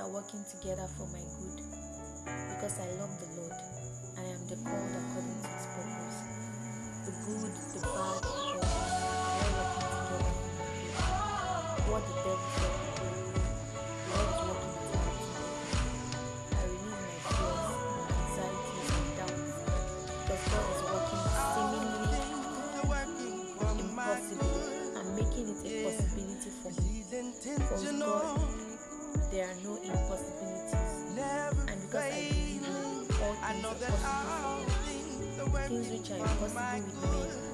are working together for my good because I love the Lord and I am the called according to his purpose. The good, the bad, the all working together. What the devil said. I release my fears, my doubts because God is working seemingly impossible and making it a possibility for me. For God, there are no impossibilities. And because I believe in all things are possible things which are impossible with men